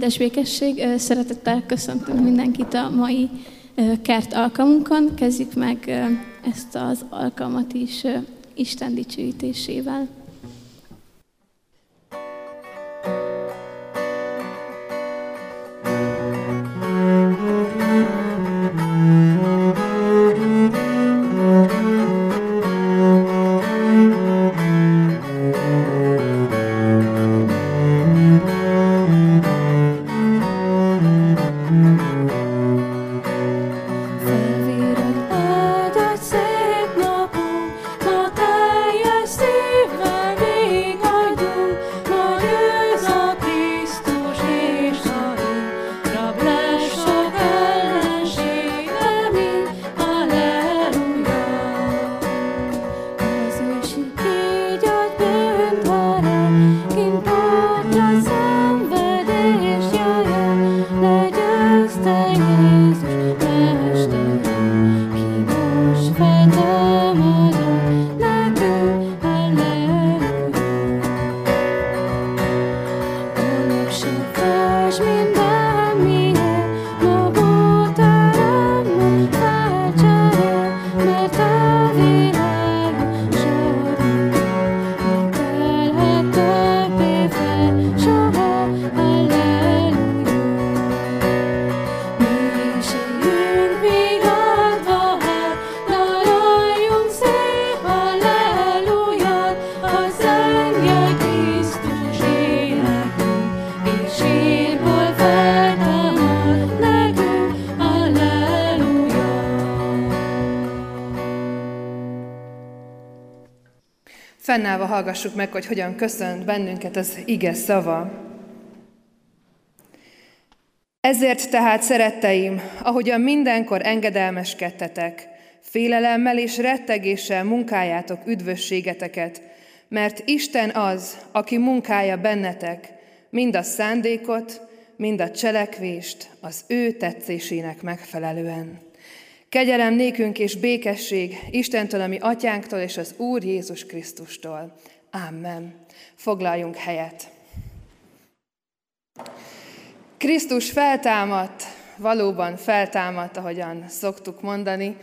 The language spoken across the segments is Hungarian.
Áldás békesség, szeretettel köszöntünk mindenkit a mai kert alkalmunkon. Kezdjük meg ezt az alkalmat is Isten dicsőítésével. Fennállva hallgassuk meg, hogy hogyan köszönt bennünket az ige szava. Ezért tehát, szeretteim, ahogyan mindenkor engedelmeskedtetek, félelemmel és rettegéssel munkáljátok üdvösségeteket, mert Isten az, aki munkálja bennetek, mind a szándékot, mind a cselekvést az ő tetszésének megfelelően. Kegyelem nékünk és békesség Istentől, ami atyánktól és az Úr Jézus Krisztustól. Amen. Foglaljunk helyet. Krisztus feltámadt, valóban feltámadt, ahogyan szoktuk mondani.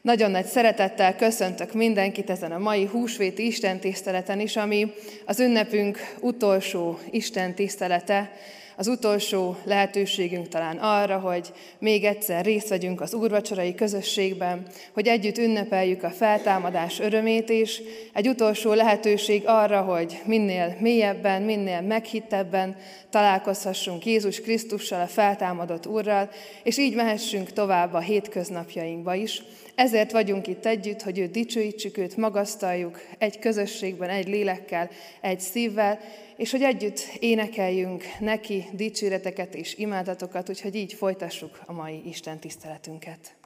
Nagyon nagy szeretettel köszöntök mindenkit ezen a mai húsvéti Isten tiszteleten is, ami az ünnepünk utolsó Isten tisztelete az utolsó lehetőségünk talán arra, hogy még egyszer részt vegyünk az úrvacsorai közösségben, hogy együtt ünnepeljük a feltámadás örömét is, egy utolsó lehetőség arra, hogy minél mélyebben, minél meghittebben találkozhassunk Jézus Krisztussal, a feltámadott Úrral, és így mehessünk tovább a hétköznapjainkba is, ezért vagyunk itt együtt, hogy őt dicsőítsük, őt magasztaljuk, egy közösségben, egy lélekkel, egy szívvel, és hogy együtt énekeljünk neki dicséreteket és imádatokat, úgyhogy így folytassuk a mai Isten tiszteletünket.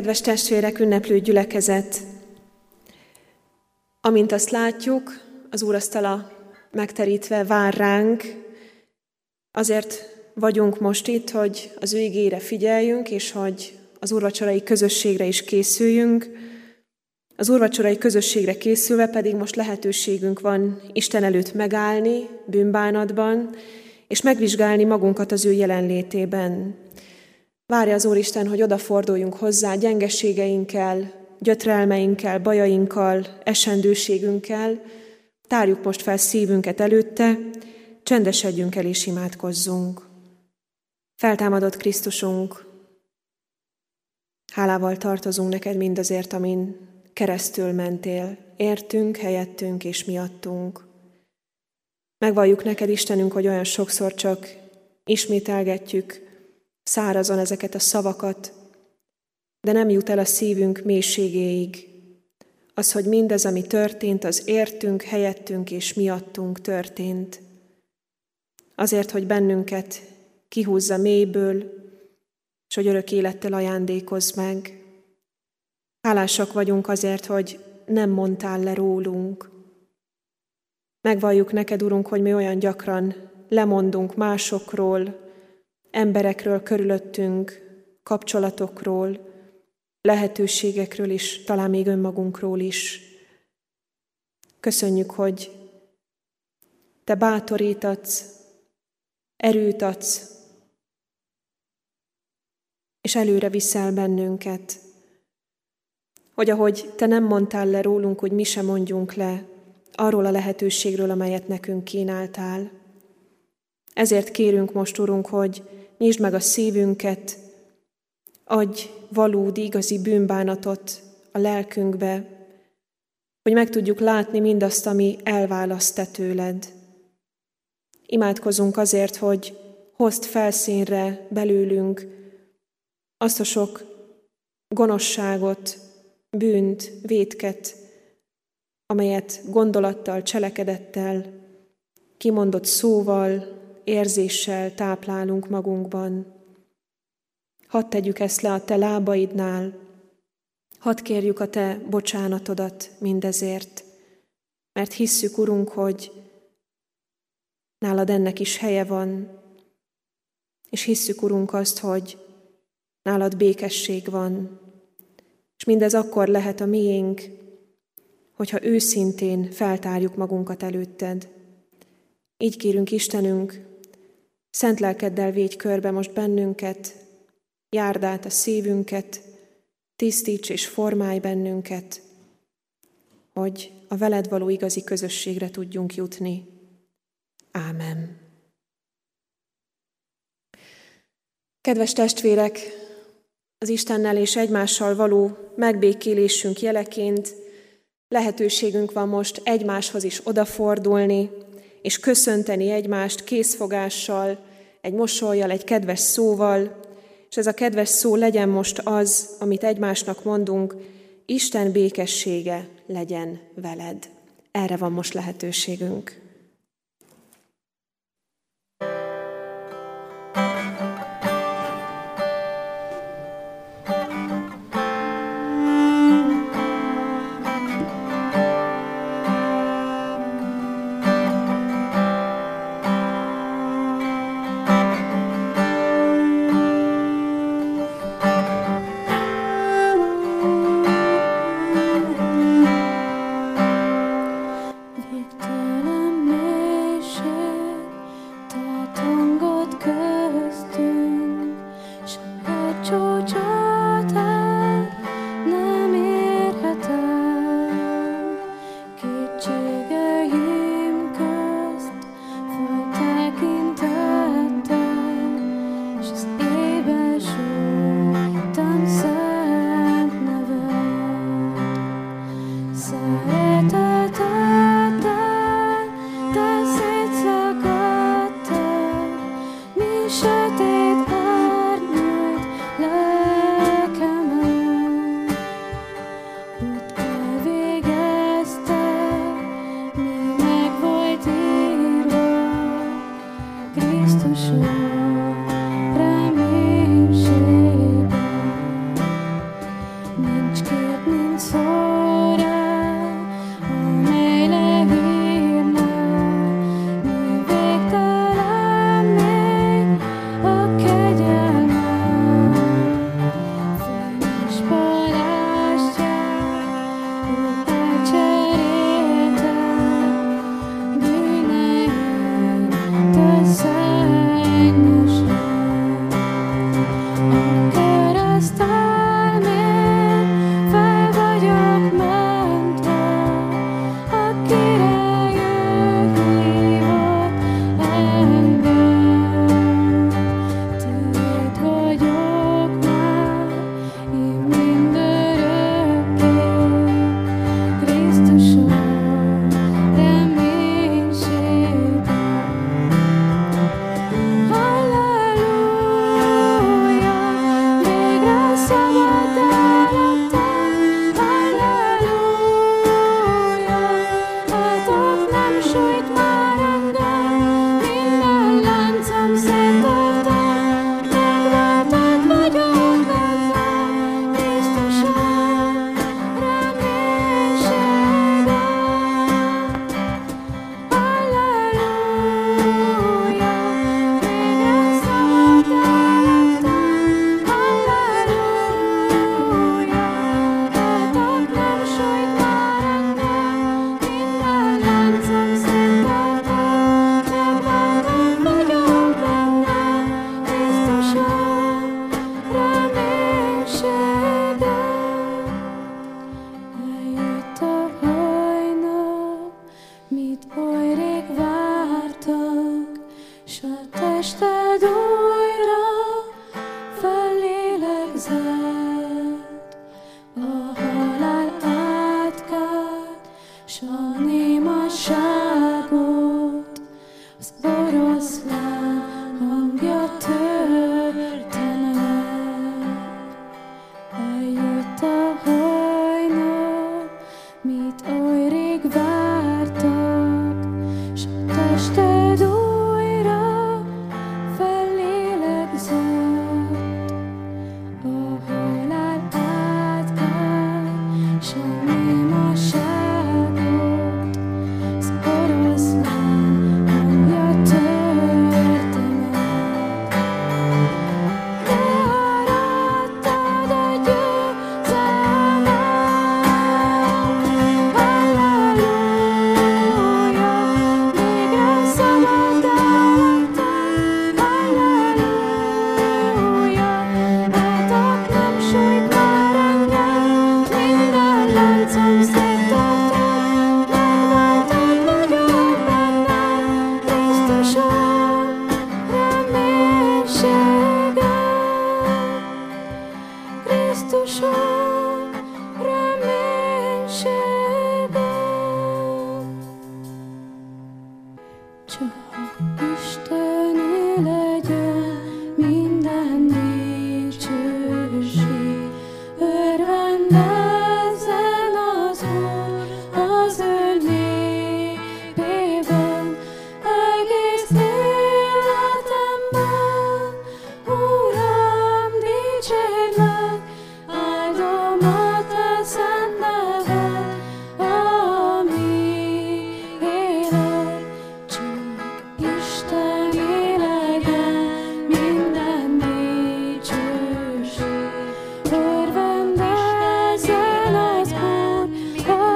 Kedves testvérek, ünneplő gyülekezet! Amint azt látjuk, az úrasztala megterítve vár ránk, azért vagyunk most itt, hogy az ő ígére figyeljünk, és hogy az úrvacsorai közösségre is készüljünk. Az úrvacsorai közösségre készülve pedig most lehetőségünk van Isten előtt megállni bűnbánatban, és megvizsgálni magunkat az ő jelenlétében. Várja az Úristen, hogy odaforduljunk hozzá gyengeségeinkkel, gyötrelmeinkkel, bajainkkal, esendőségünkkel, tárjuk most fel szívünket előtte, csendesedjünk el és imádkozzunk. Feltámadott Krisztusunk, hálával tartozunk neked mindazért, amin keresztül mentél, értünk, helyettünk és miattunk. Megvalljuk neked, Istenünk, hogy olyan sokszor csak ismételgetjük szárazon ezeket a szavakat, de nem jut el a szívünk mélységéig. Az, hogy mindez, ami történt, az értünk, helyettünk és miattunk történt. Azért, hogy bennünket kihúzza mélyből, és hogy örök élettel ajándékoz meg. Hálásak vagyunk azért, hogy nem mondtál le rólunk. Megvalljuk neked, Urunk, hogy mi olyan gyakran lemondunk másokról, emberekről körülöttünk, kapcsolatokról, lehetőségekről is, talán még önmagunkról is. Köszönjük, hogy Te bátorítatsz, erőt adsz, és előre viszel bennünket. Hogy ahogy Te nem mondtál le rólunk, hogy mi sem mondjunk le arról a lehetőségről, amelyet nekünk kínáltál. Ezért kérünk most, Urunk, hogy nyisd meg a szívünket, adj valódi, igazi bűnbánatot a lelkünkbe, hogy meg tudjuk látni mindazt, ami elválaszt te tőled. Imádkozunk azért, hogy hozd felszínre belőlünk azt a sok gonoszságot, bűnt, vétket, amelyet gondolattal, cselekedettel, kimondott szóval, érzéssel táplálunk magunkban. Hadd tegyük ezt le a te lábaidnál, hadd kérjük a te bocsánatodat mindezért, mert hisszük, Urunk, hogy nálad ennek is helye van, és hisszük, Urunk, azt, hogy nálad békesség van, és mindez akkor lehet a miénk, hogyha őszintén feltárjuk magunkat előtted. Így kérünk Istenünk, Szent lelkeddel védj körbe most bennünket, járd át a szívünket, tisztíts és formálj bennünket, hogy a veled való igazi közösségre tudjunk jutni. Ámen. Kedves testvérek, az Istennel és egymással való megbékélésünk jeleként lehetőségünk van most egymáshoz is odafordulni, és köszönteni egymást készfogással, egy mosolyjal, egy kedves szóval, és ez a kedves szó legyen most az, amit egymásnak mondunk, Isten békessége legyen veled. Erre van most lehetőségünk.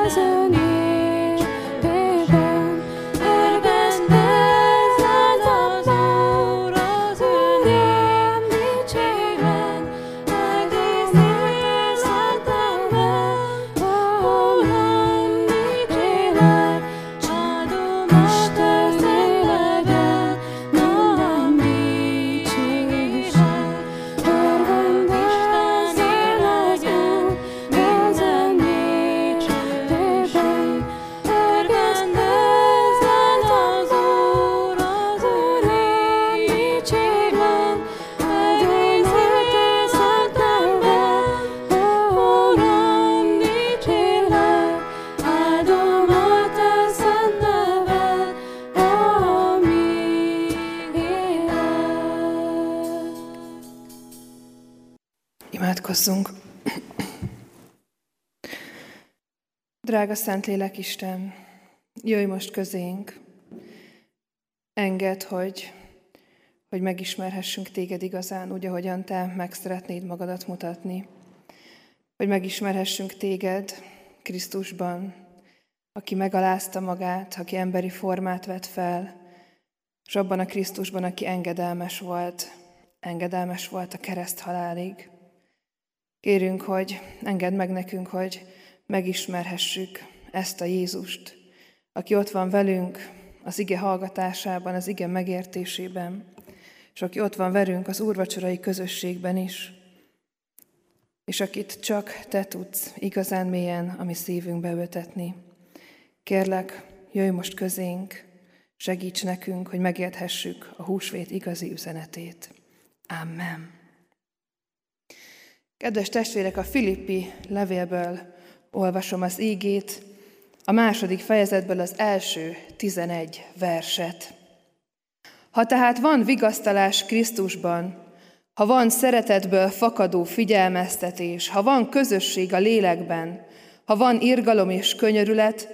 Imádkozzunk! Drága Szentlélek Isten, jöjj most közénk, engedd, hogy, hogy megismerhessünk téged igazán, úgy, ahogyan te meg szeretnéd magadat mutatni. Hogy megismerhessünk téged Krisztusban, aki megalázta magát, aki emberi formát vett fel, és abban a Krisztusban, aki engedelmes volt, engedelmes volt a kereszt halálig. Kérünk, hogy engedd meg nekünk, hogy megismerhessük ezt a Jézust, aki ott van velünk az ige hallgatásában, az ige megértésében, és aki ott van velünk az úrvacsorai közösségben is, és akit csak Te tudsz igazán mélyen a mi szívünkbe ötetni. Kérlek, jöjj most közénk, segíts nekünk, hogy megérthessük a húsvét igazi üzenetét. Amen. Kedves testvérek, a Filippi levélből olvasom az ígét, a második fejezetből az első tizenegy verset. Ha tehát van vigasztalás Krisztusban, ha van szeretetből fakadó figyelmeztetés, ha van közösség a lélekben, ha van irgalom és könyörület,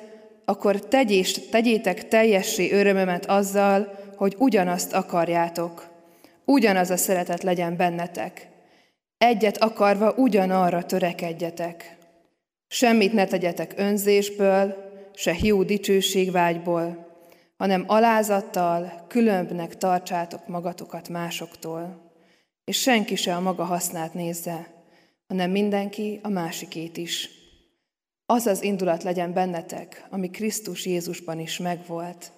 akkor tegyés, tegyétek teljessé örömömet azzal, hogy ugyanazt akarjátok. Ugyanaz a szeretet legyen bennetek. Egyet akarva ugyanarra törekedjetek. Semmit ne tegyetek önzésből, se hiú dicsőségvágyból, hanem alázattal különbnek tartsátok magatokat másoktól és senki se a maga hasznát nézze, hanem mindenki a másikét is. Az az indulat legyen bennetek, ami Krisztus Jézusban is megvolt.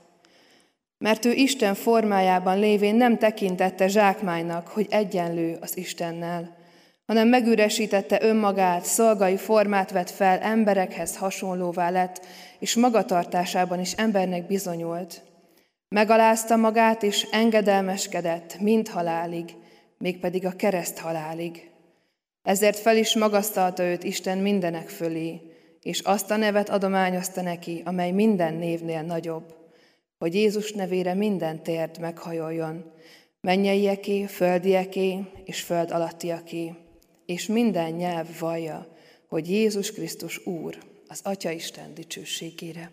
Mert ő Isten formájában lévén nem tekintette zsákmánynak, hogy egyenlő az Istennel, hanem megüresítette önmagát, szolgai formát vett fel, emberekhez hasonlóvá lett, és magatartásában is embernek bizonyult. Megalázta magát, és engedelmeskedett, mind halálig, mégpedig a kereszt halálig. Ezért fel is magasztalta őt Isten mindenek fölé, és azt a nevet adományozta neki, amely minden névnél nagyobb, hogy Jézus nevére minden tért meghajoljon, mennyeieké, földieké és föld alattiaké, és minden nyelv vallja, hogy Jézus Krisztus Úr, az Atya Isten dicsőségére.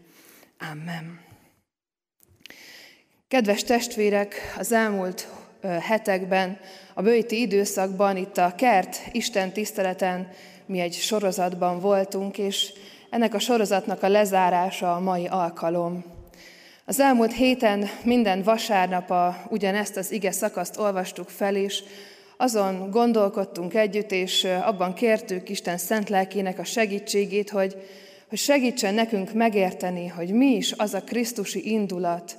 Amen. Kedves testvérek, az elmúlt hetekben, a bőti időszakban, itt a Kert Isten tiszteleten mi egy sorozatban voltunk, és ennek a sorozatnak a lezárása a mai alkalom. Az elmúlt héten minden vasárnap a, ugyanezt az ige szakaszt olvastuk fel, és azon gondolkodtunk együtt, és abban kértük Isten szent lelkének a segítségét, hogy, hogy segítsen nekünk megérteni, hogy mi is az a Krisztusi indulat,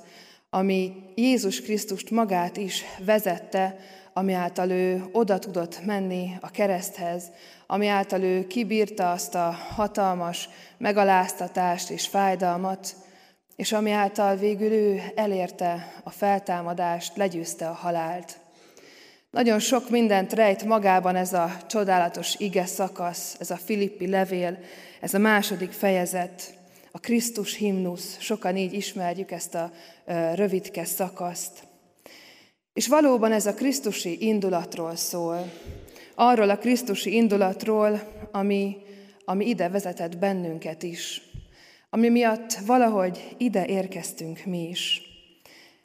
ami Jézus Krisztust magát is vezette, ami által ő oda tudott menni a kereszthez, ami által ő kibírta azt a hatalmas megaláztatást és fájdalmat, és ami által végül ő elérte a feltámadást, legyőzte a halált. Nagyon sok mindent rejt magában ez a csodálatos ige szakasz, ez a Filippi levél, ez a második fejezet a Krisztus himnusz, sokan így ismerjük ezt a rövidke szakaszt. És valóban ez a Krisztusi indulatról szól, arról a Krisztusi indulatról, ami, ami ide vezetett bennünket is, ami miatt valahogy ide érkeztünk mi is.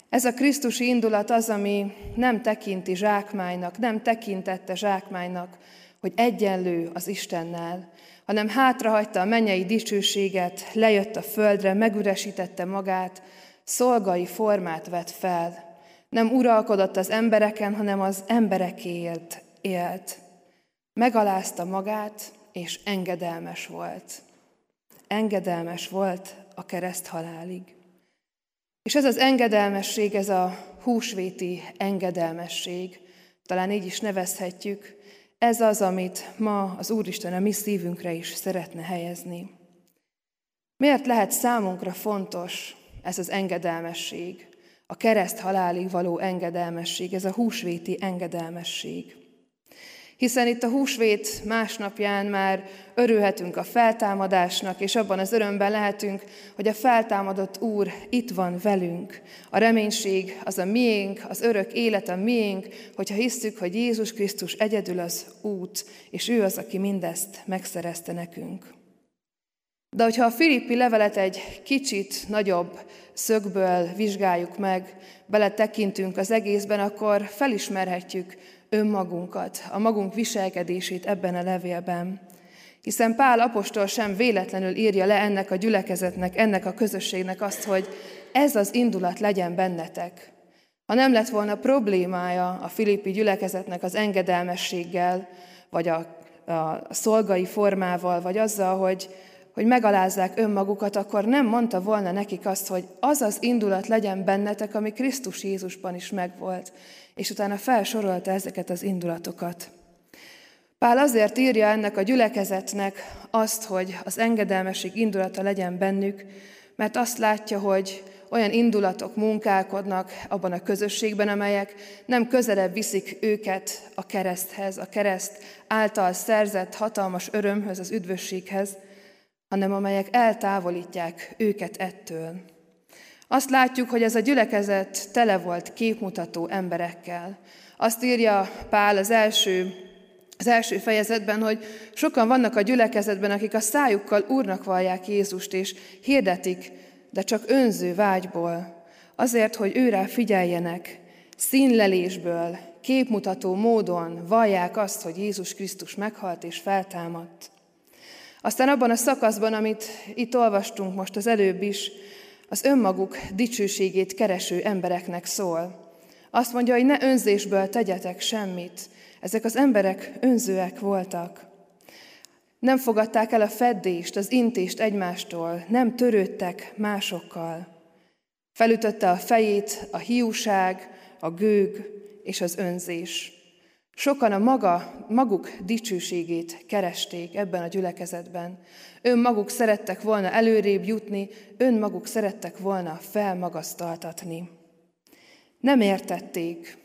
Ez a Krisztusi indulat az, ami nem tekinti zsákmánynak, nem tekintette zsákmánynak, hogy egyenlő az Istennel, hanem hátrahagyta a mennyei dicsőséget, lejött a földre, megüresítette magát, szolgai formát vett fel. Nem uralkodott az embereken, hanem az emberekéért élt. Megalázta magát, és engedelmes volt. Engedelmes volt a kereszt halálig. És ez az engedelmesség, ez a húsvéti engedelmesség, talán így is nevezhetjük, ez az, amit ma az Úristen a mi szívünkre is szeretne helyezni. Miért lehet számunkra fontos ez az engedelmesség, a kereszt halálig való engedelmesség, ez a húsvéti engedelmesség? Hiszen itt a húsvét másnapján már örülhetünk a feltámadásnak, és abban az örömben lehetünk, hogy a feltámadott Úr itt van velünk. A reménység az a miénk, az örök élet a miénk, hogyha hiszük, hogy Jézus Krisztus egyedül az út, és ő az, aki mindezt megszerezte nekünk. De hogyha a Filippi levelet egy kicsit nagyobb szögből vizsgáljuk meg, beletekintünk az egészben, akkor felismerhetjük, önmagunkat, a magunk viselkedését ebben a levélben. Hiszen Pál apostol sem véletlenül írja le ennek a gyülekezetnek, ennek a közösségnek azt, hogy ez az indulat legyen bennetek. Ha nem lett volna problémája a filippi gyülekezetnek az engedelmességgel, vagy a, a szolgai formával, vagy azzal, hogy, hogy megalázzák önmagukat, akkor nem mondta volna nekik azt, hogy az az indulat legyen bennetek, ami Krisztus Jézusban is megvolt és utána felsorolta ezeket az indulatokat. Pál azért írja ennek a gyülekezetnek azt, hogy az engedelmesség indulata legyen bennük, mert azt látja, hogy olyan indulatok munkálkodnak abban a közösségben, amelyek nem közelebb viszik őket a kereszthez, a kereszt által szerzett hatalmas örömhöz, az üdvösséghez, hanem amelyek eltávolítják őket ettől. Azt látjuk, hogy ez a gyülekezet tele volt képmutató emberekkel. Azt írja Pál az első, az első fejezetben, hogy sokan vannak a gyülekezetben, akik a szájukkal úrnak vallják Jézust, és hirdetik, de csak önző vágyból, azért, hogy őrá figyeljenek, színlelésből, képmutató módon vallják azt, hogy Jézus Krisztus meghalt és feltámadt. Aztán abban a szakaszban, amit itt olvastunk most az előbb is, az önmaguk dicsőségét kereső embereknek szól. Azt mondja, hogy ne önzésből tegyetek semmit. Ezek az emberek önzőek voltak. Nem fogadták el a feddést, az intést egymástól, nem törődtek másokkal. Felütötte a fejét a hiúság, a gőg és az önzés. Sokan a maga, maguk dicsőségét keresték ebben a gyülekezetben. Önmaguk szerettek volna előrébb jutni, önmaguk szerettek volna felmagasztaltatni. Nem értették.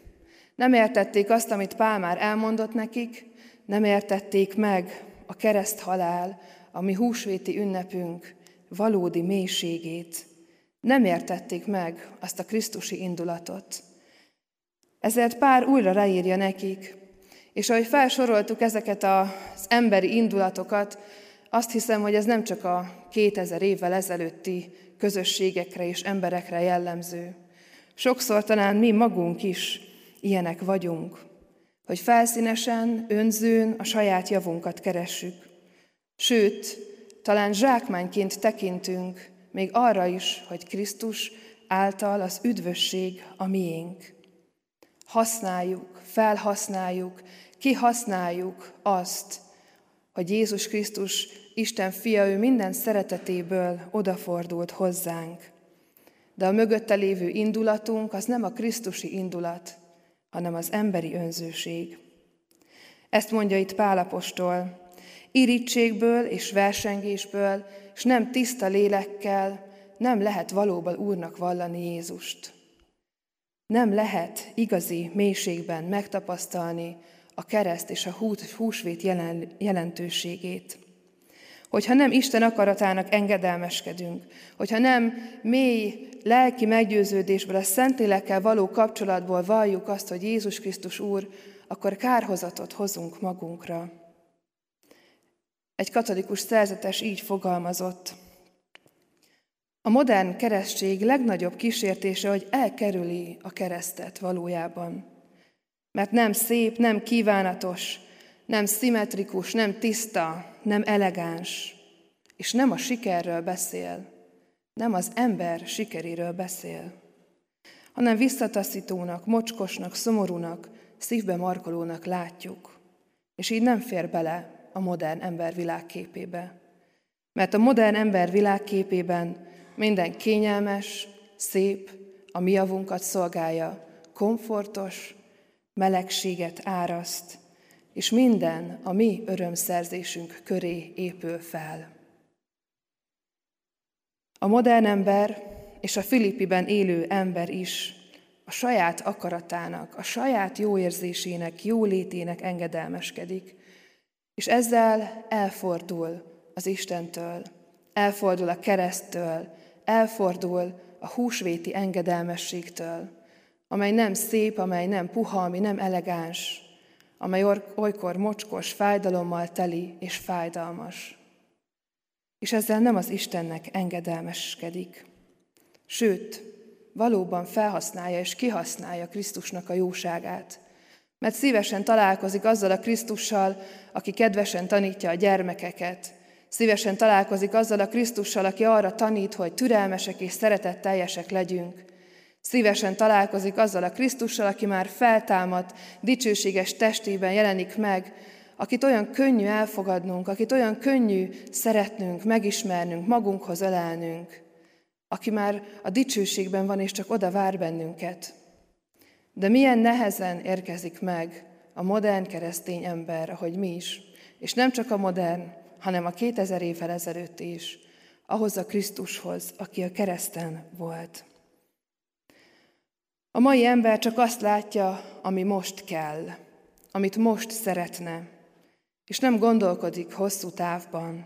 Nem értették azt, amit Pál már elmondott nekik, nem értették meg a kereszt halál, a mi húsvéti ünnepünk valódi mélységét. Nem értették meg azt a Krisztusi indulatot. Ezért pár újra ráírja nekik, és ahogy felsoroltuk ezeket az emberi indulatokat, azt hiszem, hogy ez nem csak a 2000 évvel ezelőtti közösségekre és emberekre jellemző. Sokszor talán mi magunk is ilyenek vagyunk, hogy felszínesen, önzőn a saját javunkat keressük. Sőt, talán zsákmányként tekintünk még arra is, hogy Krisztus által az üdvösség a miénk. Használjuk, felhasználjuk, kihasználjuk azt, hogy Jézus Krisztus, Isten fia, ő minden szeretetéből odafordult hozzánk. De a mögötte lévő indulatunk az nem a Krisztusi indulat, hanem az emberi önzőség. Ezt mondja itt Pálapostól, irítségből és versengésből, és nem tiszta lélekkel nem lehet valóban Úrnak vallani Jézust. Nem lehet igazi mélységben megtapasztalni a kereszt és a húsvét jelen, jelentőségét. Hogyha nem Isten akaratának engedelmeskedünk, hogyha nem mély lelki meggyőződésből, a Szentlélekkel való kapcsolatból valljuk azt, hogy Jézus Krisztus Úr, akkor kárhozatot hozunk magunkra. Egy katolikus szerzetes így fogalmazott. A modern keresztség legnagyobb kísértése, hogy elkerüli a keresztet valójában. Mert nem szép, nem kívánatos, nem szimmetrikus, nem tiszta, nem elegáns, és nem a sikerről beszél, nem az ember sikeréről beszél, hanem visszataszítónak, mocskosnak, szomorúnak, szívbe markolónak látjuk, és így nem fér bele a modern ember világképébe. Mert a modern ember világképében minden kényelmes, szép, a mi javunkat szolgálja, komfortos, melegséget áraszt, és minden a mi örömszerzésünk köré épül fel. A modern ember és a Filippiben élő ember is a saját akaratának, a saját jó érzésének, jó létének engedelmeskedik, és ezzel elfordul az Istentől, elfordul a keresztől, elfordul a húsvéti engedelmességtől, amely nem szép, amely nem puha, ami nem elegáns, amely olykor mocskos, fájdalommal teli és fájdalmas. És ezzel nem az Istennek engedelmeskedik. Sőt, valóban felhasználja és kihasználja Krisztusnak a jóságát, mert szívesen találkozik azzal a Krisztussal, aki kedvesen tanítja a gyermekeket, Szívesen találkozik azzal a Krisztussal, aki arra tanít, hogy türelmesek és szeretetteljesek legyünk. Szívesen találkozik azzal a Krisztussal, aki már feltámadt, dicsőséges testében jelenik meg, akit olyan könnyű elfogadnunk, akit olyan könnyű szeretnünk, megismernünk, magunkhoz ölelnünk, aki már a dicsőségben van, és csak oda vár bennünket. De milyen nehezen érkezik meg a modern keresztény ember, ahogy mi is, és nem csak a modern, hanem a 2000 évvel ezelőtt is, ahhoz a Krisztushoz, aki a kereszten volt. A mai ember csak azt látja, ami most kell, amit most szeretne, és nem gondolkodik hosszú távban.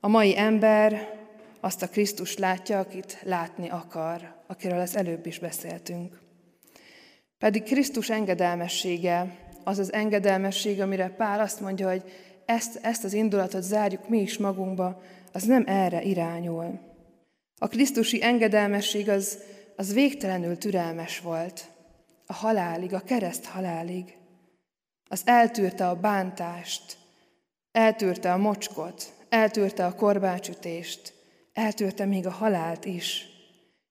A mai ember azt a Krisztus látja, akit látni akar, akiről az előbb is beszéltünk. Pedig Krisztus engedelmessége, az az engedelmesség, amire Pál azt mondja, hogy ezt, ezt az indulatot zárjuk mi is magunkba, az nem erre irányul. A Krisztusi engedelmesség az, az végtelenül türelmes volt. A halálig, a kereszt halálig. Az eltűrte a bántást, eltűrte a mocskot, eltűrte a korbácsütést, eltűrte még a halált is.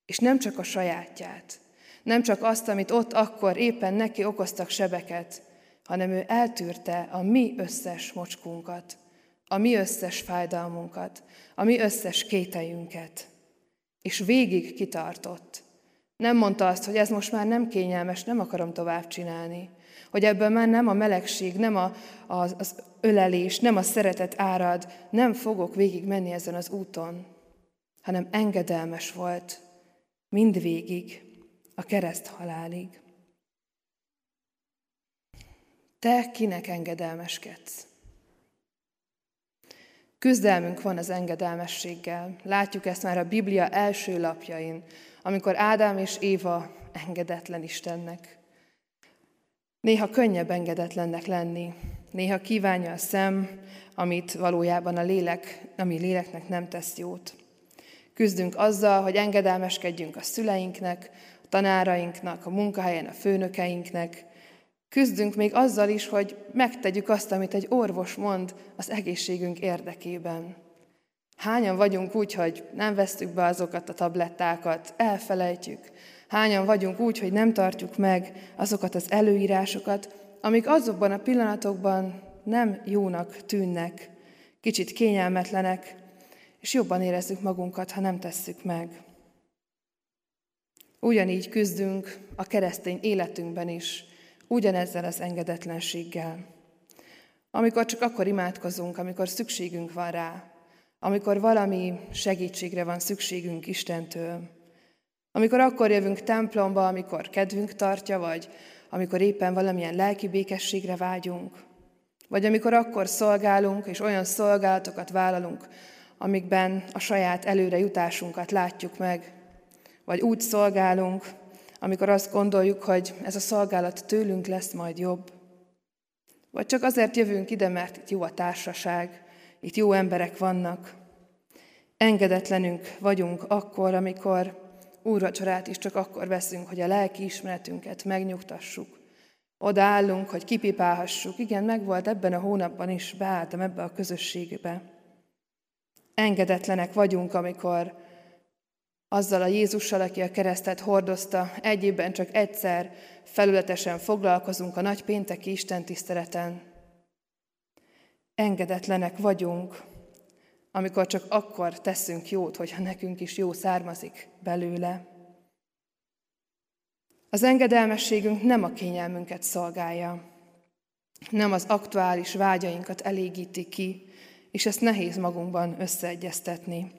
És nem csak a sajátját, nem csak azt, amit ott akkor éppen neki okoztak sebeket, hanem ő eltűrte a mi összes mocskunkat, a mi összes fájdalmunkat, a mi összes kételjünket. És végig kitartott. Nem mondta azt, hogy ez most már nem kényelmes, nem akarom tovább csinálni. Hogy ebből már nem a melegség, nem a, az, az ölelés, nem a szeretet árad, nem fogok végig menni ezen az úton, hanem engedelmes volt mindvégig, a kereszt halálig. Te kinek engedelmeskedsz? Küzdelmünk van az engedelmességgel. Látjuk ezt már a Biblia első lapjain, amikor Ádám és Éva engedetlen Istennek. Néha könnyebb engedetlennek lenni, néha kívánja a szem, amit valójában a lélek, ami léleknek nem tesz jót. Küzdünk azzal, hogy engedelmeskedjünk a szüleinknek, a tanárainknak, a munkahelyen a főnökeinknek, Küzdünk még azzal is, hogy megtegyük azt, amit egy orvos mond az egészségünk érdekében. Hányan vagyunk úgy, hogy nem vesztük be azokat a tablettákat, elfelejtjük. Hányan vagyunk úgy, hogy nem tartjuk meg azokat az előírásokat, amik azokban a pillanatokban nem jónak tűnnek, kicsit kényelmetlenek, és jobban érezzük magunkat, ha nem tesszük meg. Ugyanígy küzdünk a keresztény életünkben is, ugyanezzel az engedetlenséggel. Amikor csak akkor imádkozunk, amikor szükségünk van rá, amikor valami segítségre van szükségünk Istentől, amikor akkor jövünk templomba, amikor kedvünk tartja, vagy amikor éppen valamilyen lelki békességre vágyunk, vagy amikor akkor szolgálunk, és olyan szolgálatokat vállalunk, amikben a saját előrejutásunkat látjuk meg, vagy úgy szolgálunk, amikor azt gondoljuk, hogy ez a szolgálat tőlünk lesz majd jobb. Vagy csak azért jövünk ide, mert itt jó a társaság, itt jó emberek vannak. Engedetlenünk vagyunk akkor, amikor úrvacsorát is csak akkor veszünk, hogy a lelki ismeretünket megnyugtassuk. Odaállunk, hogy kipipálhassuk. Igen, megvolt ebben a hónapban is, beálltam ebbe a közösségbe. Engedetlenek vagyunk, amikor azzal a Jézussal, aki a keresztet hordozta, egy évben csak egyszer felületesen foglalkozunk a nagy pénteki Isten tiszteleten. Engedetlenek vagyunk, amikor csak akkor teszünk jót, hogyha nekünk is jó származik belőle. Az engedelmességünk nem a kényelmünket szolgálja, nem az aktuális vágyainkat elégíti ki, és ezt nehéz magunkban összeegyeztetni.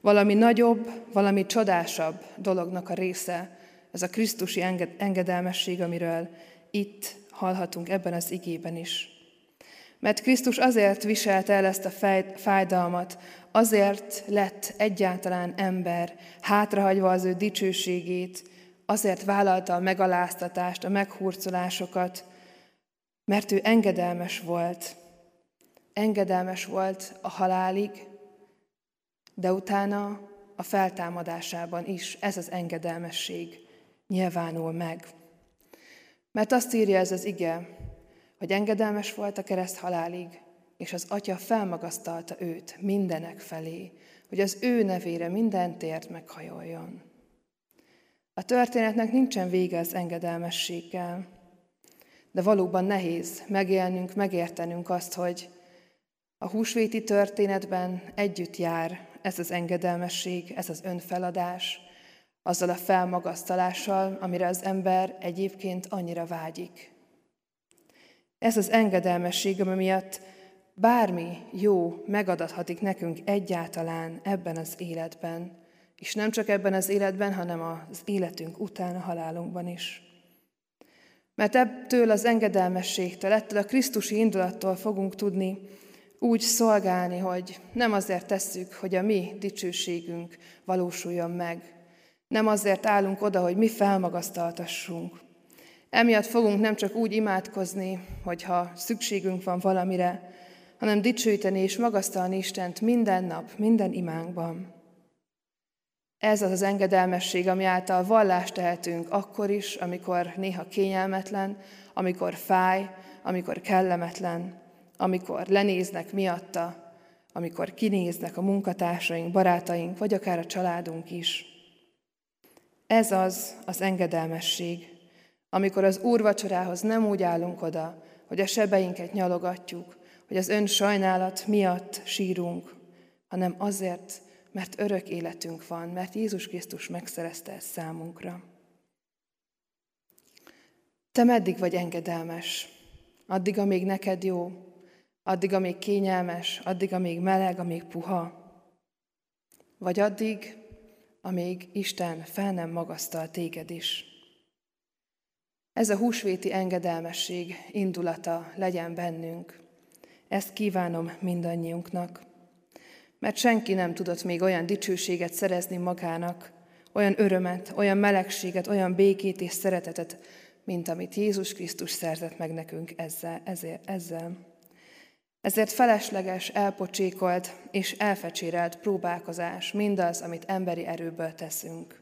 Valami nagyobb, valami csodásabb dolognak a része, ez a Krisztusi engedelmesség, amiről itt hallhatunk ebben az igében is. Mert Krisztus azért viselte el ezt a fájdalmat, azért lett egyáltalán ember, hátrahagyva az ő dicsőségét, azért vállalta a megaláztatást, a meghurcolásokat, mert ő engedelmes volt. Engedelmes volt a halálig, de utána a feltámadásában is ez az engedelmesség nyilvánul meg. Mert azt írja ez az ige, hogy engedelmes volt a kereszt halálig, és az Atya felmagasztalta őt mindenek felé, hogy az ő nevére minden tért meghajoljon. A történetnek nincsen vége az engedelmességgel, de valóban nehéz megélnünk, megértenünk azt, hogy a húsvéti történetben együtt jár ez az engedelmesség, ez az önfeladás, azzal a felmagasztalással, amire az ember egyébként annyira vágyik. Ez az engedelmesség, ami miatt bármi jó megadathatik nekünk egyáltalán ebben az életben, és nem csak ebben az életben, hanem az életünk után, a halálunkban is. Mert ebből az engedelmességtől, ettől a Krisztusi indulattól fogunk tudni úgy szolgálni, hogy nem azért tesszük, hogy a mi dicsőségünk valósuljon meg. Nem azért állunk oda, hogy mi felmagasztaltassunk. Emiatt fogunk nem csak úgy imádkozni, hogyha szükségünk van valamire, hanem dicsőíteni és magasztalni Istent minden nap, minden imánkban. Ez az az engedelmesség, ami által vallást tehetünk akkor is, amikor néha kényelmetlen, amikor fáj, amikor kellemetlen, amikor lenéznek miatta, amikor kinéznek a munkatársaink, barátaink, vagy akár a családunk is. Ez az az engedelmesség, amikor az úrvacsorához nem úgy állunk oda, hogy a sebeinket nyalogatjuk, hogy az ön sajnálat miatt sírunk, hanem azért, mert örök életünk van, mert Jézus Krisztus megszerezte ezt számunkra. Te meddig vagy engedelmes? Addig, amíg neked jó, addig, amíg kényelmes, addig, amíg meleg, amíg puha, vagy addig, amíg Isten fel nem magasztal téged is. Ez a húsvéti engedelmesség indulata legyen bennünk. Ezt kívánom mindannyiunknak. Mert senki nem tudott még olyan dicsőséget szerezni magának, olyan örömet, olyan melegséget, olyan békét és szeretetet, mint amit Jézus Krisztus szerzett meg nekünk ezzel. ezzel, ezzel. Ezért felesleges, elpocsékolt és elfecsérelt próbálkozás mindaz, amit emberi erőből teszünk.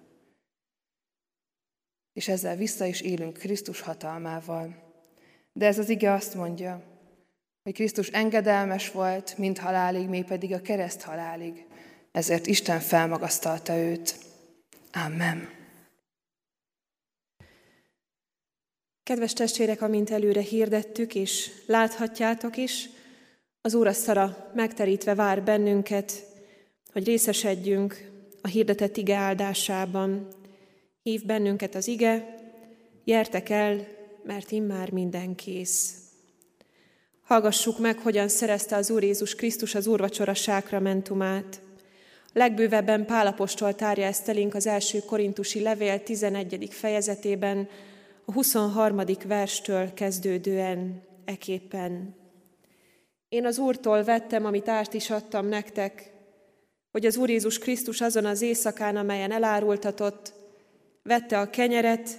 És ezzel vissza is élünk Krisztus hatalmával. De ez az ige azt mondja, hogy Krisztus engedelmes volt, mint halálig, mi pedig a kereszt halálig. Ezért Isten felmagasztalta őt. Amen. Kedves testvérek, amint előre hirdettük, és láthatjátok is, az Úr asztala megterítve vár bennünket, hogy részesedjünk a hirdetett ige áldásában. Hív bennünket az ige, gyertek el, mert immár minden kész. Hallgassuk meg, hogyan szerezte az Úr Jézus Krisztus az úrvacsora sákramentumát. Legbővebben Pálapostól tárja ezt elénk az első korintusi levél 11. fejezetében, a 23. verstől kezdődően eképpen. Én az Úrtól vettem, amit árt is adtam nektek, hogy az Úr Jézus Krisztus azon az éjszakán, amelyen elárultatott, vette a kenyeret,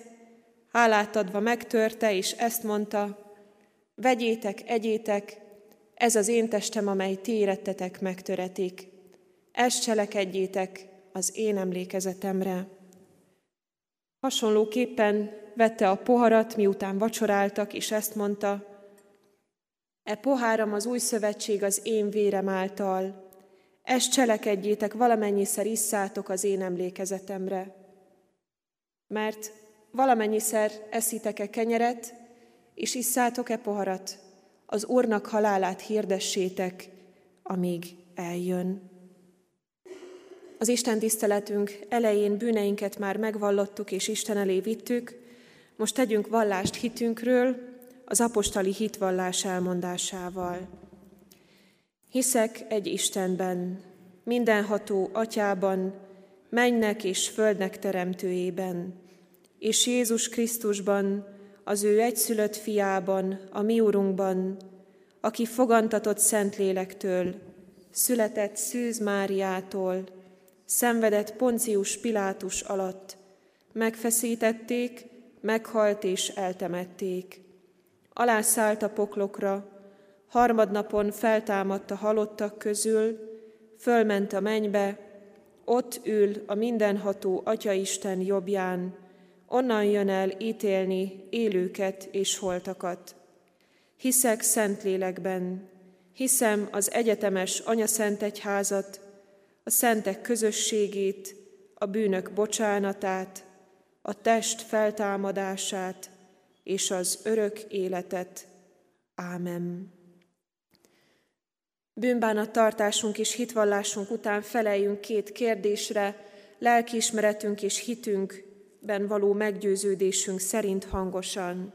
hálát adva megtörte, és ezt mondta, vegyétek, egyétek, ez az én testem, amely ti érettetek megtöretik. Ezt cselekedjétek az én emlékezetemre. Hasonlóképpen vette a poharat, miután vacsoráltak, és ezt mondta, E poháram az új szövetség az én vérem által. Ezt cselekedjétek, valamennyiszer isszátok az én emlékezetemre. Mert valamennyiszer eszitek-e kenyeret, és isszátok-e poharat, az Úrnak halálát hirdessétek, amíg eljön. Az Isten tiszteletünk elején bűneinket már megvallottuk és Isten elé vittük, most tegyünk vallást hitünkről, az apostali hitvallás elmondásával. Hiszek egy Istenben, mindenható atyában, mennek és földnek teremtőjében, és Jézus Krisztusban, az ő egyszülött fiában, a mi Urunkban, aki fogantatott Szentlélektől, született Szűz Máriától, szenvedett Poncius Pilátus alatt, megfeszítették, meghalt és eltemették. Alászállt a poklokra, harmadnapon feltámadt a halottak közül, fölment a mennybe, ott ül a mindenható Atyaisten jobbján, onnan jön el ítélni élőket és holtakat. Hiszek Szentlélekben, hiszem az egyetemes Anyaszent Egyházat, a szentek közösségét, a bűnök bocsánatát, a test feltámadását, és az örök életet. Ámen. Bűnbánat tartásunk és hitvallásunk után feleljünk két kérdésre, lelkiismeretünk és hitünkben való meggyőződésünk szerint hangosan.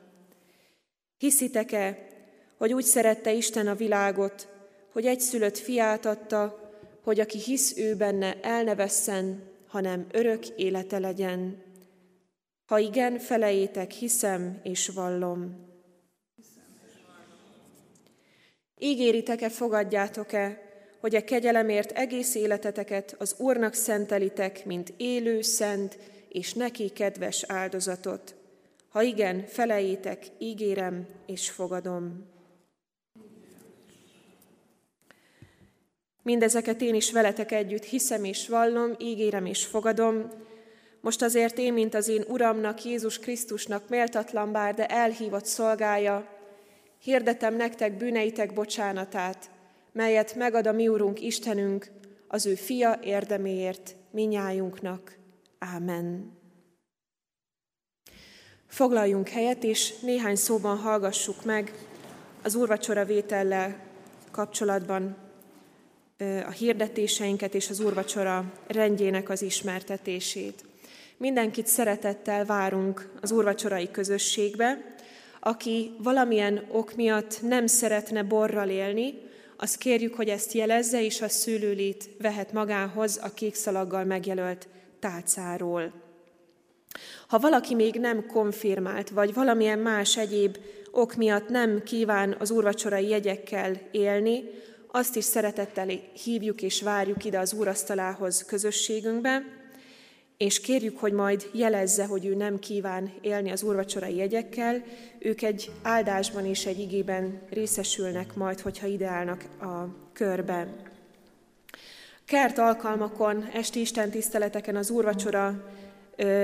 Hiszitek-e, hogy úgy szerette Isten a világot, hogy egyszülött fiát adta, hogy aki hisz ő benne, elnevesszen, hanem örök élete legyen. Ha igen, felejétek, hiszem és vallom. Ígéritek-e, fogadjátok-e, hogy a kegyelemért egész életeteket az Úrnak szentelitek, mint élő, szent és neki kedves áldozatot? Ha igen, felejétek, ígérem és fogadom. Mindezeket én is veletek együtt hiszem és vallom, ígérem és fogadom. Most azért én, mint az én Uramnak, Jézus Krisztusnak méltatlan bár, de elhívott szolgája, hirdetem nektek bűneitek bocsánatát, melyet megad a mi Urunk Istenünk az ő fia érdeméért minnyájunknak. Ámen. Foglaljunk helyet, és néhány szóban hallgassuk meg az úrvacsora vétellel kapcsolatban a hirdetéseinket és az úrvacsora rendjének az ismertetését. Mindenkit szeretettel várunk az úrvacsorai közösségbe, aki valamilyen ok miatt nem szeretne borral élni, azt kérjük, hogy ezt jelezze, és a szülőlét vehet magához a kék szalaggal megjelölt tálcáról. Ha valaki még nem konfirmált, vagy valamilyen más egyéb ok miatt nem kíván az úrvacsorai jegyekkel élni, azt is szeretettel hívjuk és várjuk ide az úrasztalához közösségünkbe, és kérjük, hogy majd jelezze, hogy ő nem kíván élni az úrvacsorai jegyekkel, ők egy áldásban és egy igében részesülnek majd, hogyha ideálnak a körbe. Kert alkalmakon, esti Isten tiszteleteken az úrvacsora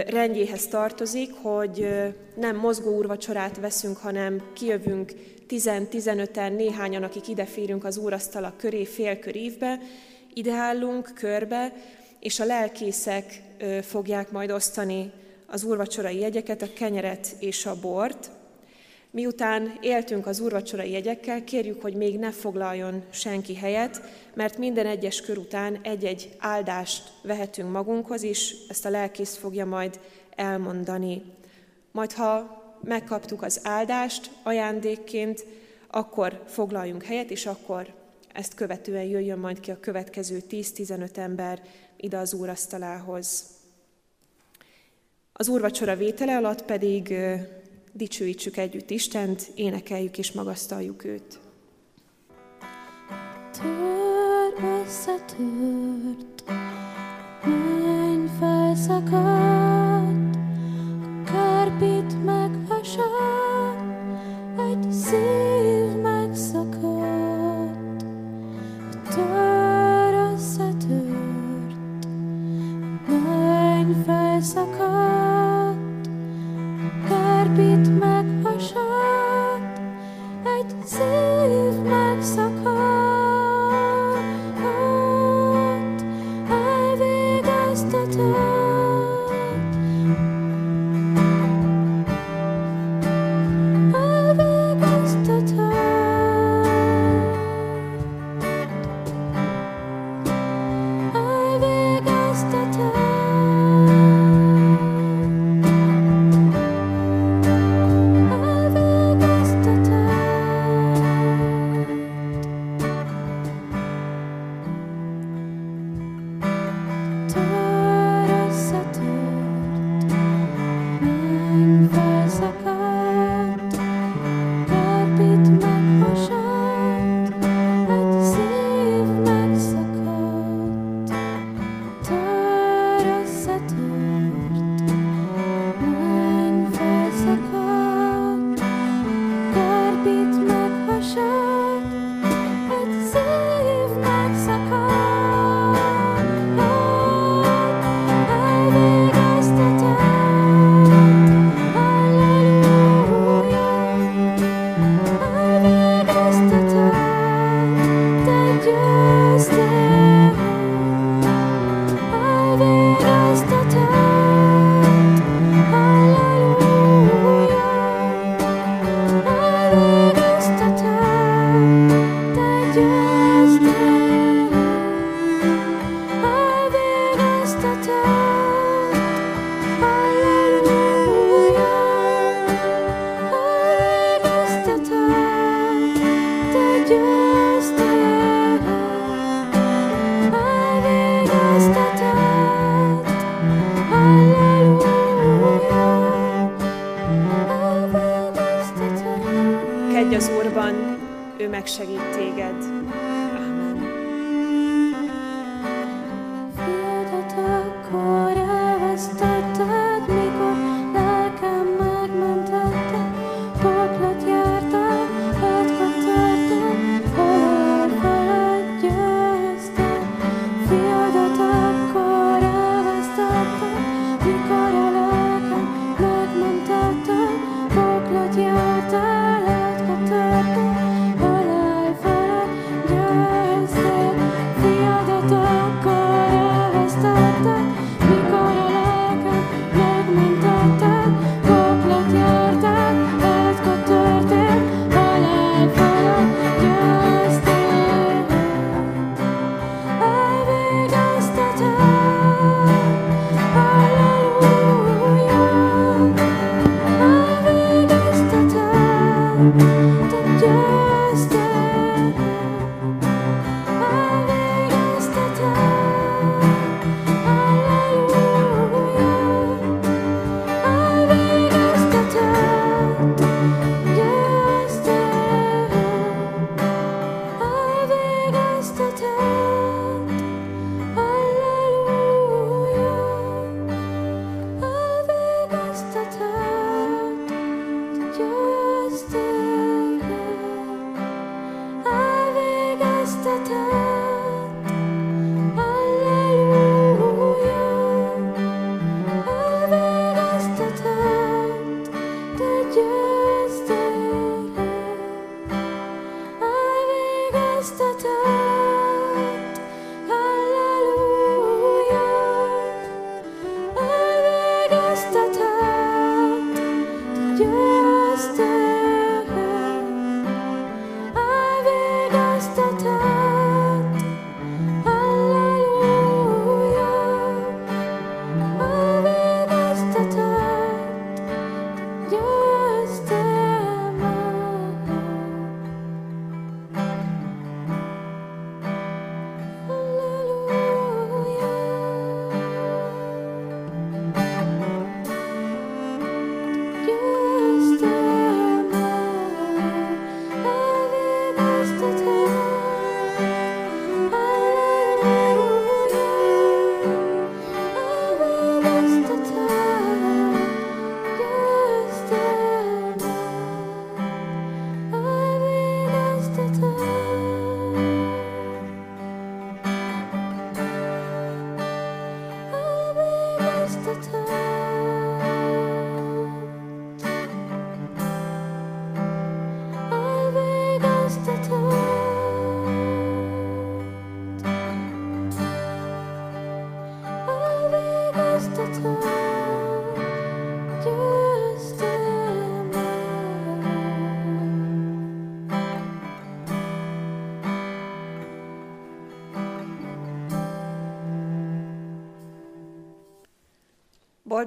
rendjéhez tartozik, hogy nem mozgó úrvacsorát veszünk, hanem kijövünk 10-15-en, néhányan, akik ideférünk az úrasztala köré félkör évbe, ideállunk körbe, és a lelkészek fogják majd osztani az úrvacsorai jegyeket, a kenyeret és a bort. Miután éltünk az úrvacsorai jegyekkel, kérjük, hogy még ne foglaljon senki helyet, mert minden egyes kör után egy-egy áldást vehetünk magunkhoz, és ezt a lelkész fogja majd elmondani. Majd, ha megkaptuk az áldást ajándékként, akkor foglaljunk helyet, és akkor ezt követően jöjjön majd ki a következő 10-15 ember ide az úrasztalához. Az úrvacsora vétele alatt pedig dicsőítsük együtt Istent, énekeljük és magasztaljuk őt. Tör összetört, menj felszakadt, kárpit meghasadt, egy szív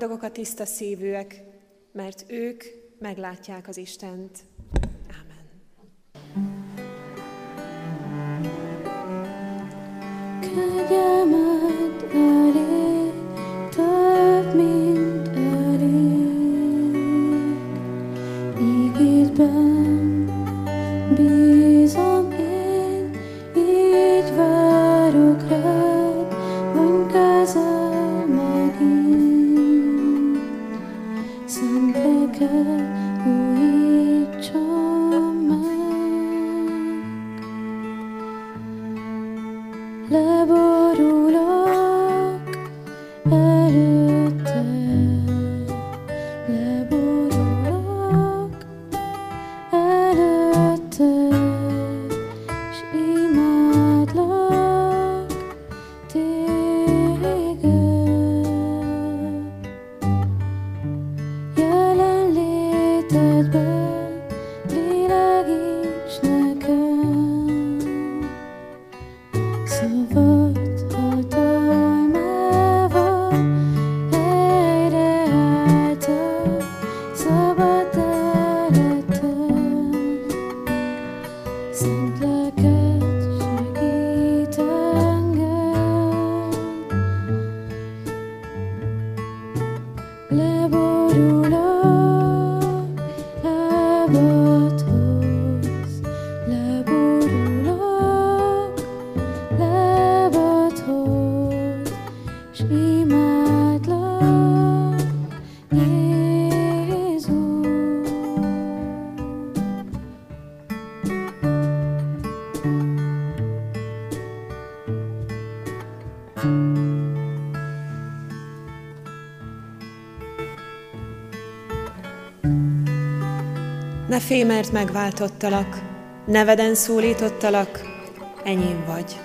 Boldogok a tiszta szívűek, mert ők meglátják az Istent. Mert megváltottalak, neveden szólítottalak, enyém vagy.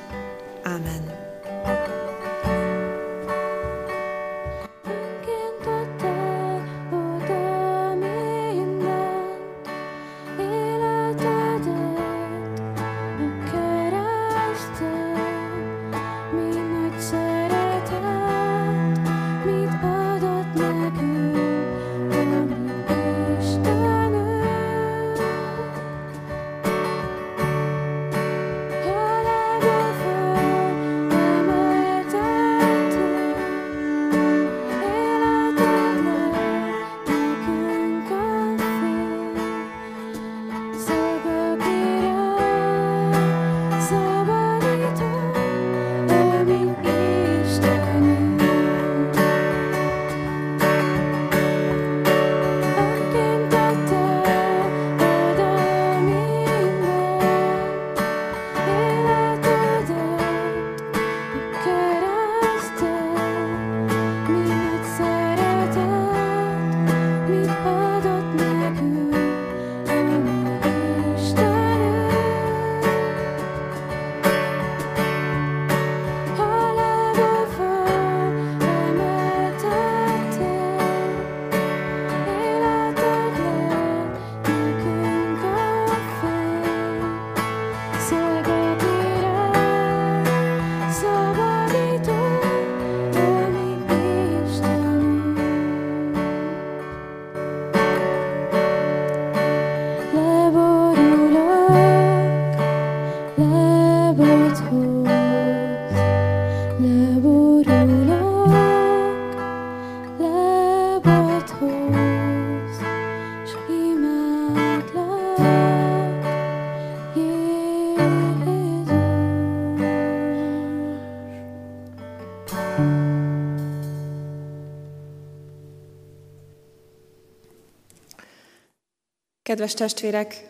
Kedves testvérek,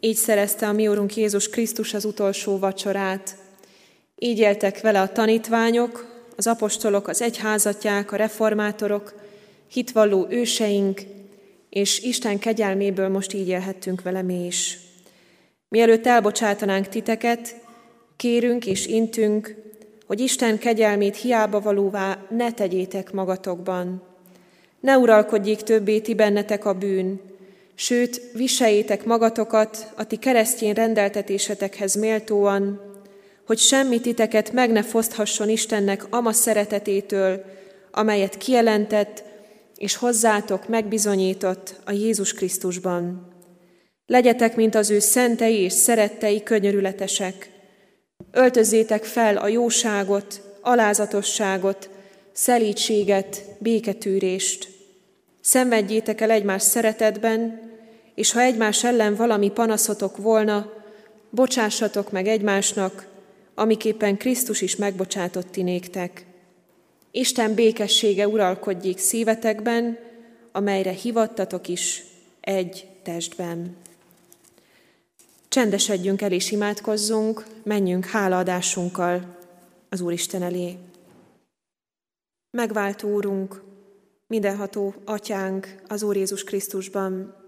így szerezte a mi Úrunk Jézus Krisztus az utolsó vacsorát. Így éltek vele a tanítványok, az apostolok, az egyházatják, a reformátorok, hitvalló őseink, és Isten kegyelméből most így élhettünk vele mi is. Mielőtt elbocsátanánk titeket, kérünk és intünk, hogy Isten kegyelmét hiába valóvá ne tegyétek magatokban. Ne uralkodjék többé ti bennetek a bűn, sőt, viseljétek magatokat a ti keresztény rendeltetésetekhez méltóan, hogy semmi titeket meg ne foszthasson Istennek ama szeretetétől, amelyet kijelentett és hozzátok megbizonyított a Jézus Krisztusban. Legyetek, mint az ő szentei és szerettei könyörületesek. Öltözzétek fel a jóságot, alázatosságot, szelítséget, béketűrést. Szenvedjétek el egymás szeretetben, és ha egymás ellen valami panaszotok volna, bocsássatok meg egymásnak, amiképpen Krisztus is megbocsátott ti néktek. Isten békessége uralkodjék szívetekben, amelyre hivattatok is egy testben. Csendesedjünk el és imádkozzunk, menjünk hálaadásunkkal az Úristen elé. Megváltó Úrunk, mindenható Atyánk az Úr Jézus Krisztusban,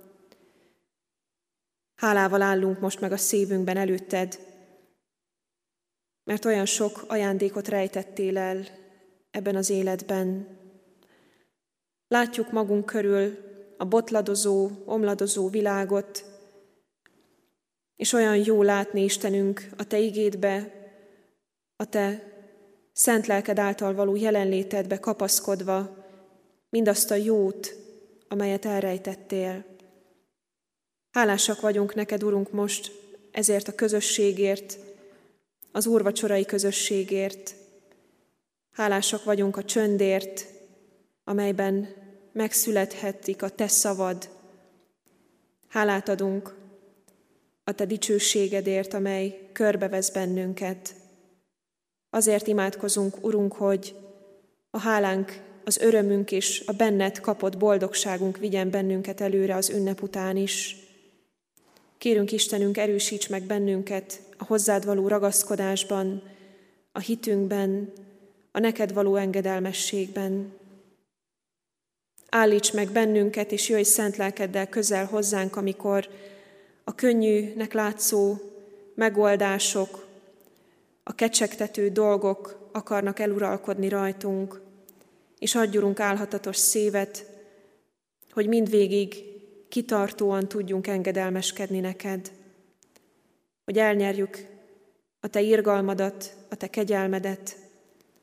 Hálával állunk most meg a szívünkben előtted, mert olyan sok ajándékot rejtettél el ebben az életben. Látjuk magunk körül a botladozó, omladozó világot, és olyan jó látni Istenünk a Te igédbe, a Te szent lelked által való jelenlétedbe kapaszkodva, mindazt a jót, amelyet elrejtettél. Hálásak vagyunk neked, Urunk, most ezért a közösségért, az úrvacsorai közösségért. Hálásak vagyunk a csöndért, amelyben megszülethetik a Te szavad. Hálát adunk a Te dicsőségedért, amely körbevesz bennünket. Azért imádkozunk, Urunk, hogy a hálánk, az örömünk és a benned kapott boldogságunk vigyen bennünket előre az ünnep után is. Kérünk Istenünk, erősíts meg bennünket a hozzád való ragaszkodásban, a hitünkben, a neked való engedelmességben. Állíts meg bennünket, és jöjj szent lelkeddel közel hozzánk, amikor a könnyűnek látszó megoldások, a kecsegtető dolgok akarnak eluralkodni rajtunk, és adjunk álhatatos szívet, hogy mindvégig kitartóan tudjunk engedelmeskedni neked, hogy elnyerjük a te irgalmadat, a te kegyelmedet,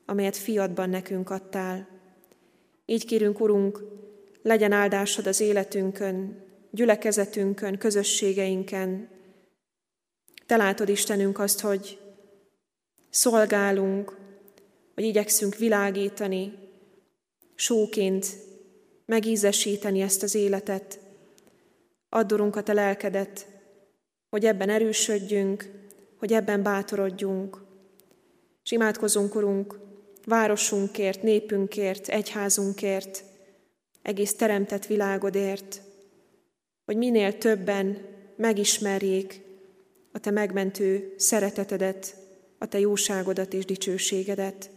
amelyet fiadban nekünk adtál. Így kérünk, Urunk, legyen áldásod az életünkön, gyülekezetünkön, közösségeinken. Te látod, Istenünk, azt, hogy szolgálunk, hogy igyekszünk világítani, sóként megízesíteni ezt az életet. Addurunk a Te lelkedet, hogy ebben erősödjünk, hogy ebben bátorodjunk. És imádkozunk, Urunk, városunkért, népünkért, egyházunkért, egész teremtett világodért, hogy minél többen megismerjék a Te megmentő szeretetedet, a Te jóságodat és dicsőségedet.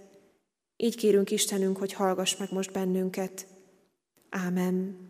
Így kérünk Istenünk, hogy hallgass meg most bennünket. Ámen.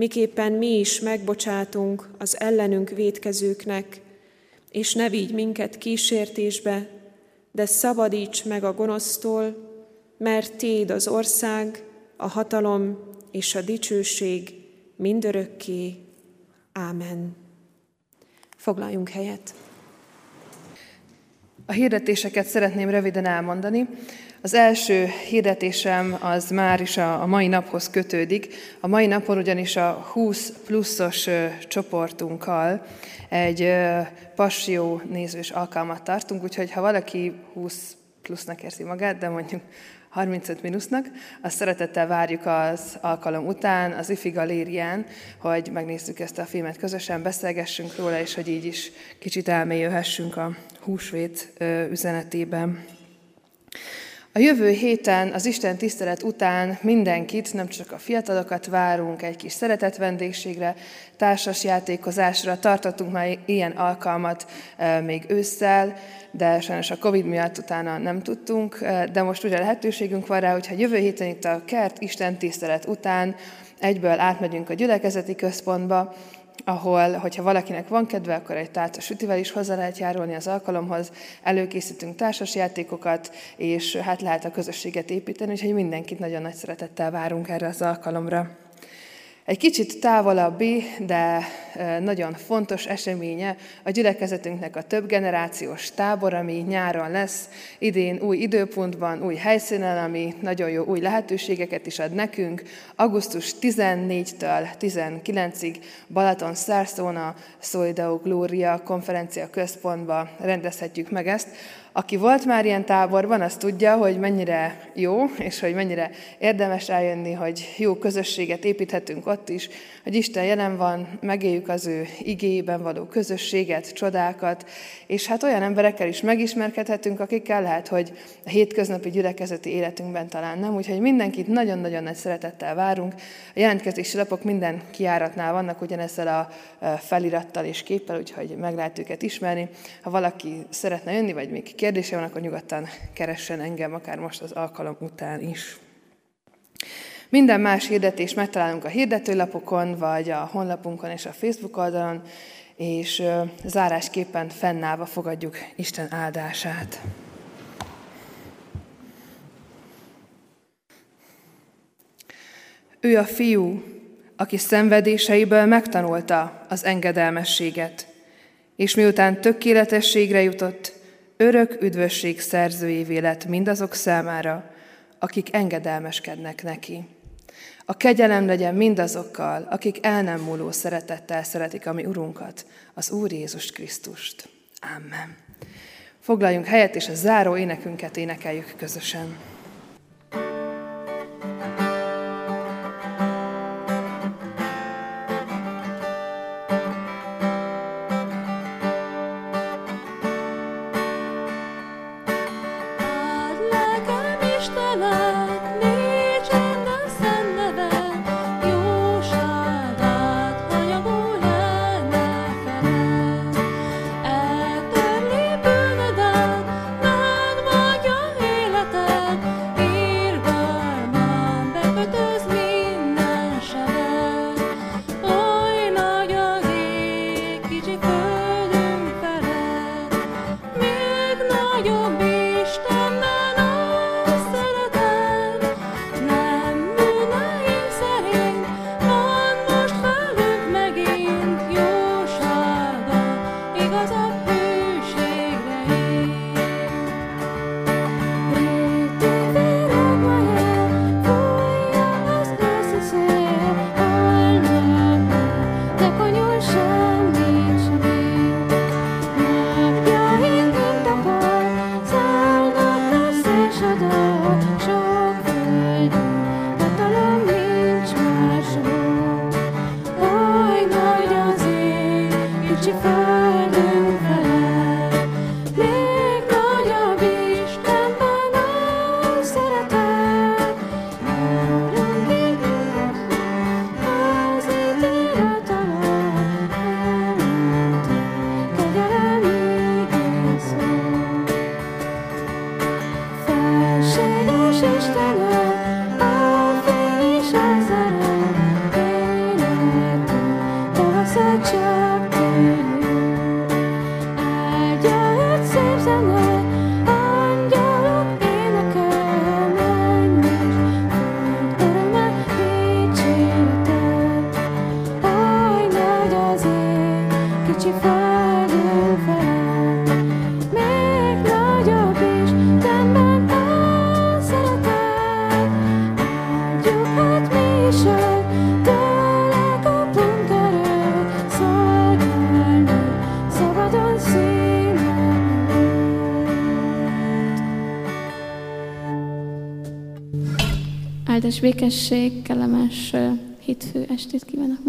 miképpen mi is megbocsátunk az ellenünk védkezőknek, és ne vigy minket kísértésbe, de szabadíts meg a gonosztól, mert Téd az ország, a hatalom és a dicsőség mindörökké. Ámen. Foglaljunk helyet. A hirdetéseket szeretném röviden elmondani. Az első hirdetésem az már is a, mai naphoz kötődik. A mai napon ugyanis a 20 pluszos csoportunkkal egy passió nézős alkalmat tartunk, úgyhogy ha valaki 20 plusznak érzi magát, de mondjuk 35 minusznak. Azt szeretettel várjuk az alkalom után, az IFI galérián, hogy megnézzük ezt a filmet közösen, beszélgessünk róla, és hogy így is kicsit elmélyülhessünk a húsvét üzenetében. A jövő héten az Isten tisztelet után mindenkit, nem csak a fiatalokat várunk egy kis szeretett vendégségre, társas játékozásra. Tartottunk már ilyen alkalmat még ősszel, de sajnos a Covid miatt utána nem tudtunk, de most ugye lehetőségünk van rá, hogyha jövő héten itt a kert Isten tisztelet után egyből átmegyünk a gyülekezeti központba, ahol, hogyha valakinek van kedve, akkor egy tálca sütivel is hozzá lehet járulni az alkalomhoz, előkészítünk társas játékokat, és hát lehet a közösséget építeni, úgyhogy mindenkit nagyon nagy szeretettel várunk erre az alkalomra. Egy kicsit távolabbi, de nagyon fontos eseménye a gyülekezetünknek a több generációs tábor, ami nyáron lesz, idén új időpontban, új helyszínen, ami nagyon jó új lehetőségeket is ad nekünk. Augusztus 14-től 19-ig Balaton Szárszóna Szolideo Glória konferencia központba rendezhetjük meg ezt. Aki volt már ilyen táborban, az tudja, hogy mennyire jó, és hogy mennyire érdemes eljönni, hogy jó közösséget építhetünk ott is, hogy Isten jelen van, megéljük az ő igéjében való közösséget, csodákat, és hát olyan emberekkel is megismerkedhetünk, akikkel lehet, hogy a hétköznapi gyülekezeti életünkben talán nem, úgyhogy mindenkit nagyon-nagyon nagy szeretettel várunk. A jelentkezési lapok minden kiáratnál vannak ugyanezzel a felirattal és képpel, úgyhogy meg lehet őket ismerni. Ha valaki szeretne jönni, vagy még kérdése van, akkor nyugodtan keressen engem, akár most az alkalom után is. Minden más hirdetést megtalálunk a hirdetőlapokon, vagy a honlapunkon és a Facebook oldalon, és zárásképpen fennállva fogadjuk Isten áldását. Ő a fiú, aki szenvedéseiből megtanulta az engedelmességet, és miután tökéletességre jutott, örök üdvösség szerzőjévé lett mindazok számára, akik engedelmeskednek neki. A kegyelem legyen mindazokkal, akik el nem múló szeretettel szeretik a mi Urunkat, az Úr Jézus Krisztust. Amen. Foglaljunk helyet, és a záró énekünket énekeljük közösen. thank you békesség, kellemes hétfő estét kívánok.